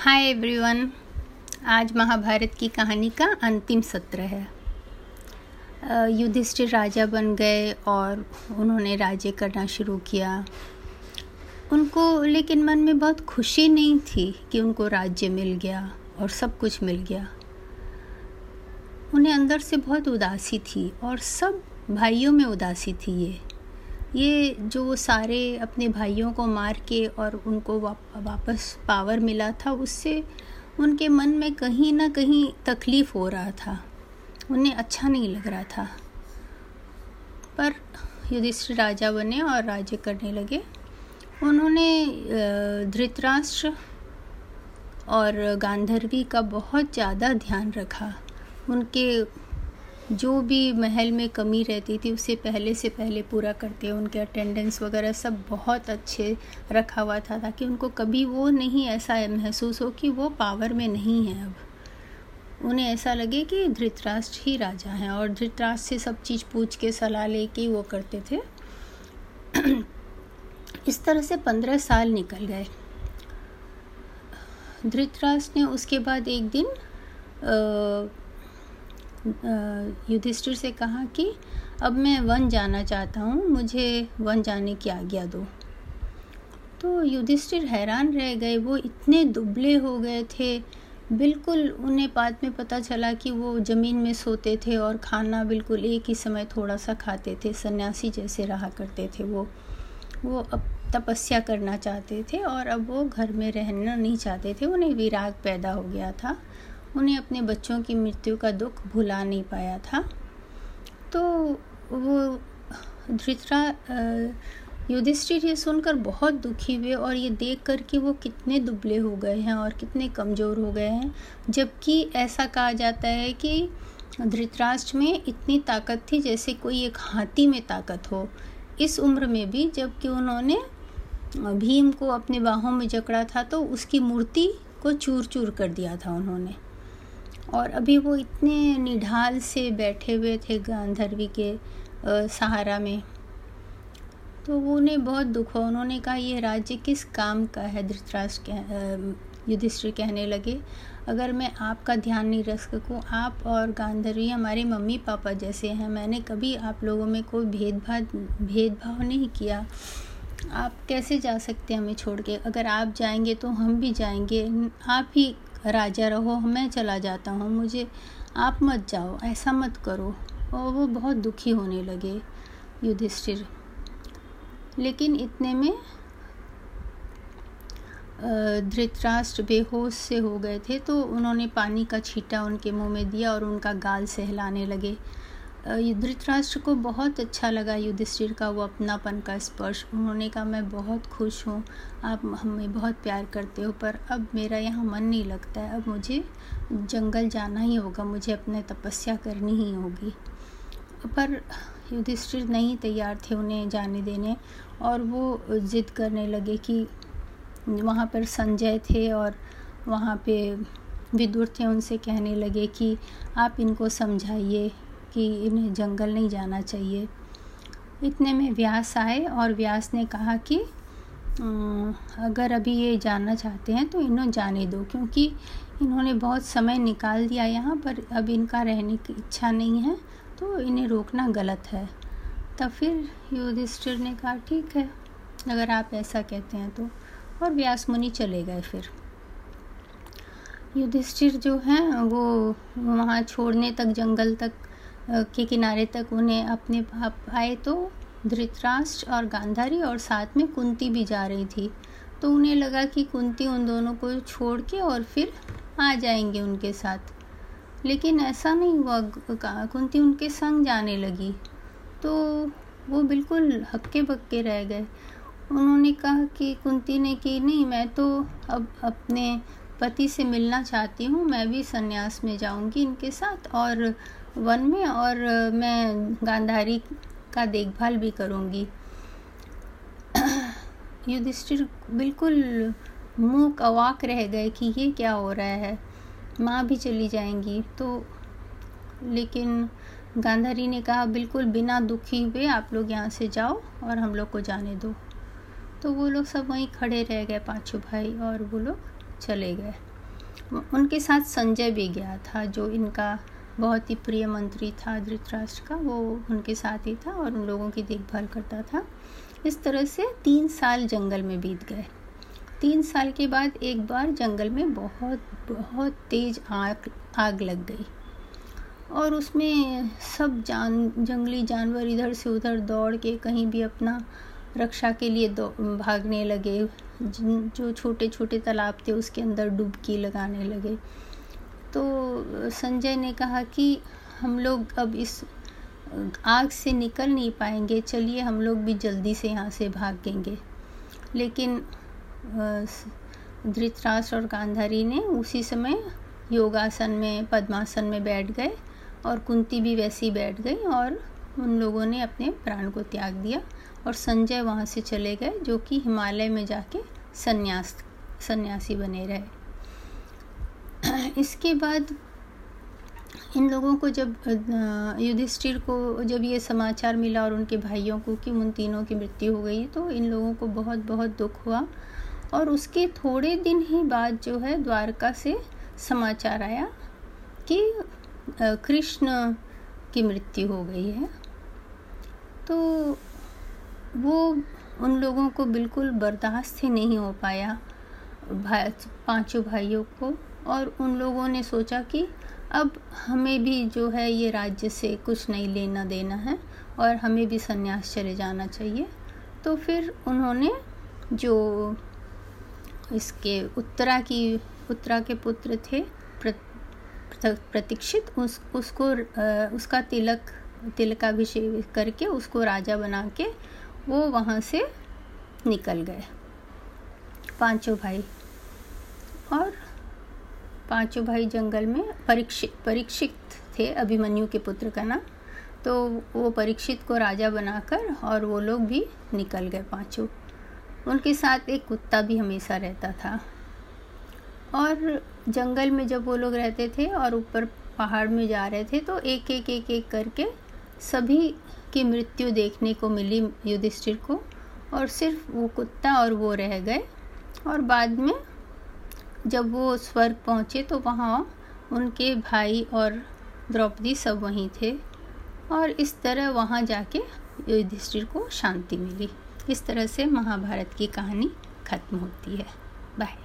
Hi everyone आज महाभारत की कहानी का अंतिम सत्र है। युधिष्ठिर राजा बन गए और उन्होंने राज्य करना शुरू किया। उनको लेकिन मन में बहुत खुशी नहीं थी कि उनको राज्य मिल गया और सब कुछ मिल गया। उन्हें अंदर से बहुत उदासी थी और सब भाइयों में उदासी थी ये। ये जो सारे अपने भाइयों को मार के और उनको वापस पावर मिला था, उससे उनके मन में कहीं ना कहीं तकलीफ़ हो रहा था। उन्हें अच्छा नहीं लग रहा था। पर युधिष्ठिर राजा बने और राज्य करने लगे। उन्होंने धृतराष्ट्र और गांधर्वी का बहुत ज़्यादा ध्यान रखा। उनके जो भी महल में कमी रहती थी उसे पहले से पहले पूरा करते उनके अटेंडेंस वगैरह सब बहुत अच्छे रखा हुआ था ताकि उनको कभी वो नहीं ऐसा महसूस हो कि वो पावर में नहीं है अब। उन्हें ऐसा लगे कि धृतराष्ट्र ही राजा हैं और धृतराष्ट्र से सब चीज़ पूछ के सलाह लेके वो करते थे। इस तरह से पंद्रह साल निकल गए। धृतराष्ट्र ने उसके बाद एक दिन आ, युधिष्ठिर से कहा कि, अब मैं वन जाना चाहता हूँ, मुझे वन जाने की आज्ञा दो। तो युधिष्ठिर हैरान रह गए, वो इतने दुबले हो गए थे, बिल्कुल उन्हें बाद में पता चला कि वो ज़मीन में सोते थे और खाना बिल्कुल एक ही समय थोड़ा सा खाते थे, सन्यासी जैसे रहा करते थे वो। वो अब तपस्या करना चाहते थे और अब वो घर में रहना नहीं चाहते थे, उन्हें विराग पैदा हो गया था। उन्हें अपने बच्चों की मृत्यु का दुख भुला नहीं पाया था। तो वो धृतरा युधिष्ठिर ये सुनकर बहुत दुखी हुए और ये देख कर कि वो कितने दुबले हो गए हैं और कितने कमज़ोर हो गए हैं, जबकि ऐसा कहा जाता है कि धृतराष्ट्र में इतनी ताकत थी जैसे कोई एक हाथी में ताकत हो। इस उम्र में भी जबकि उन्होंने भीम को अपने बाहों में जकड़ा था तो उसकी मूर्ति को चूर चूर कर दिया था उन्होंने। और अभी वो इतने निढाल से बैठे हुए थे गांधर्वी के सहारा में। तो वो उन्हें बहुत दुख हुआ। उन्होंने कहा, ये राज्य किस काम का है? धृतराष्ट्र कह युधिष्ठिर कहने लगे। अगर मैं आपका ध्यान नहीं रख सकूँ, आप और गांधर्वी हमारे मम्मी पापा जैसे हैं। मैंने कभी आप लोगों में कोई भेदभाव भेदभाव नहीं किया। आप कैसे जा सकते हैं हमें छोड़ के? अगर आप जाएँगे तो हम भी जाएँगे। आप ही राजा रहो, मैं चला जाता हूँ, मुझे आप मत जाओ, ऐसा मत करो। और वो बहुत दुखी होने लगे, युधिष्ठिर। लेकिन इतने में धृतराष्ट्र बेहोश से हो गए थे तो उन्होंने पानी का छीटा उनके मुँह में दिया और उनका गाल सहलाने लगे। धृतराष्ट्र को बहुत अच्छा लगा युधिष्ठिर का वो अपनापन का स्पर्श। उन्होंने कहा, मैं बहुत खुश हूँ, आप हमें बहुत प्यार करते हो, पर अब मेरा यहाँ मन नहीं लगता है। अब मुझे जंगल जाना ही होगा, मुझे अपने तपस्या करनी ही होगी। पर युधिष्ठिर नहीं तैयार थे उन्हें जाने देने, और वो ज़िद करने लगे कि वहाँ पर संजय थे और वहाँ पे विदुर थे, उनसे कहने लगे कि आप इनको समझाइए। कि इन्हें जंगल नहीं जाना चाहिए। इतने में व्यास आए और व्यास ने कहा कि अगर अभी ये जानना चाहते हैं तो इन्हों जाने दो, क्योंकि इन्होंने बहुत समय निकाल दिया यहाँ, पर अब इनका रहने की इच्छा नहीं है तो इन्हें रोकना गलत है। तब फिर युधिष्ठिर ने कहा, ठीक है, अगर आप ऐसा कहते हैं तो। और व्यास मुनि चले गए फिर। युधिष्ठिर जो हैं, वो वहाँ छोड़ने तक, जंगल तक के किनारे तक उन्हें अपने पाप आए तो धृतराष्ट्र और गांधारी और साथ में कुंती भी जा रही थी। तो उन्हें लगा कि कुंती उन दोनों को छोड़ के और फिर आ जाएँगे उनके साथ। लेकिन ऐसा नहीं हुआ। कुंती उनके संग जाने लगी। तो वो बिल्कुल हक्के बक्के रह गए। उन्होंने कहा कि कुंती ने कि, नहीं, मैं तो अब अपने पति से मिलना चाहती हूँ। मैं भी संन्यास में जाऊँगी इनके साथ और वन में और मैं गांधारी का देखभाल भी करूँगी। युधिष्ठिर बिल्कुल मुँह कवाक रह गए कि ये क्या हो रहा है। माँ भी चली जाएँगी। तो लेकिन गांधारी ने कहा, बिल्कुल बिना दुखी हुए आप लोग यहाँ से जाओ और हम लोग को जाने दो। तो वो लोग सब वहीं खड़े रह गए, पाँचों भाई और वो लोग चले गए। उनके साथ संजय भी गया था, जो इनका बहुत ही प्रिय मंत्री था धृतराष्ट्र का, वो उनके साथ ही था और उन लोगों की देखभाल करता था। इस तरह से तीन साल जंगल में बीत गए। तीन साल के बाद एक बार जंगल में बहुत बहुत तेज आग आग लग गई। और उसमें सब जान, जंगली जानवर इधर से उधर दौड़ के कहीं भी अपना रक्षा के लिए भागने लगे। जो छोटे छोटे तालाब थे उसके अंदर डुबकी लगाने लगे। तो संजय ने कहा कि हम लोग अब इस आग से निकल नहीं पाएँगे, चलिए हम लोग भी जल्दी से यहाँ से भागेंगे लेकिन धृतराष्ट्र और गांधारी ने उसी समय योगासन में, पद्मासन में बैठ गए और कुंती भी वैसी बैठ गई और उन लोगों ने अपने प्राण को त्याग दिया और संजय वहाँ से चले गए, जो कि हिमालय में जाके संन्यास, सन्यासी बने रहे। इसके बाद इन लोगों को जब युधिष्ठिर को जब ये समाचार मिला और उनके भाइयों को कि उन तीनों की मृत्यु हो गई तो इन लोगों को बहुत बहुत दुख हुआ। और उसके थोड़े दिन ही बाद जो है द्वारका से समाचार आया कि कृष्ण की मृत्यु हो गई है। तो वो उन लोगों को बिल्कुल बर्दाश्त ही नहीं हो पाया, भाई, पाँचों भाइयों को। और उन लोगों ने सोचा कि अब हमें भी जो है ये राज्य से कुछ नहीं लेना देना है और हमें भी संन्यास चले जाना चाहिए। तो फिर उन्होंने जो इसके उत्तरा की, उत्तरा के पुत्र थे प्रतीक्षित, उस, उसको उसका तिलक, तिलकाभिषेक करके उसको राजा बना के वो वहाँ से निकल गए। पाँचों भाई। और पाँचों भाई जंगल में परीक्षित परीक्षित थे अभिमन्यु के पुत्र का नाम। तो वो परीक्षित को राजा बनाकर और वो लोग भी निकल गए पाँचों। उनके साथ एक कुत्ता भी हमेशा रहता था। और जंगल में जब वो लोग रहते थे और ऊपर पहाड़ में जा रहे थे तो एक एक एक एक करके सभी की मृत्यु देखने को मिली युधिष्ठिर को। और सिर्फ़ वो कुत्ता और वो रह गए। और बाद में जब वो स्वर्ग पहुँचे तो वहाँ उनके भाई और द्रौपदी सब वहीं थे और इस तरह वहाँ जाके युधिष्ठिर को शांति मिली। इस तरह से महाभारत की कहानी खत्म होती है। बाय।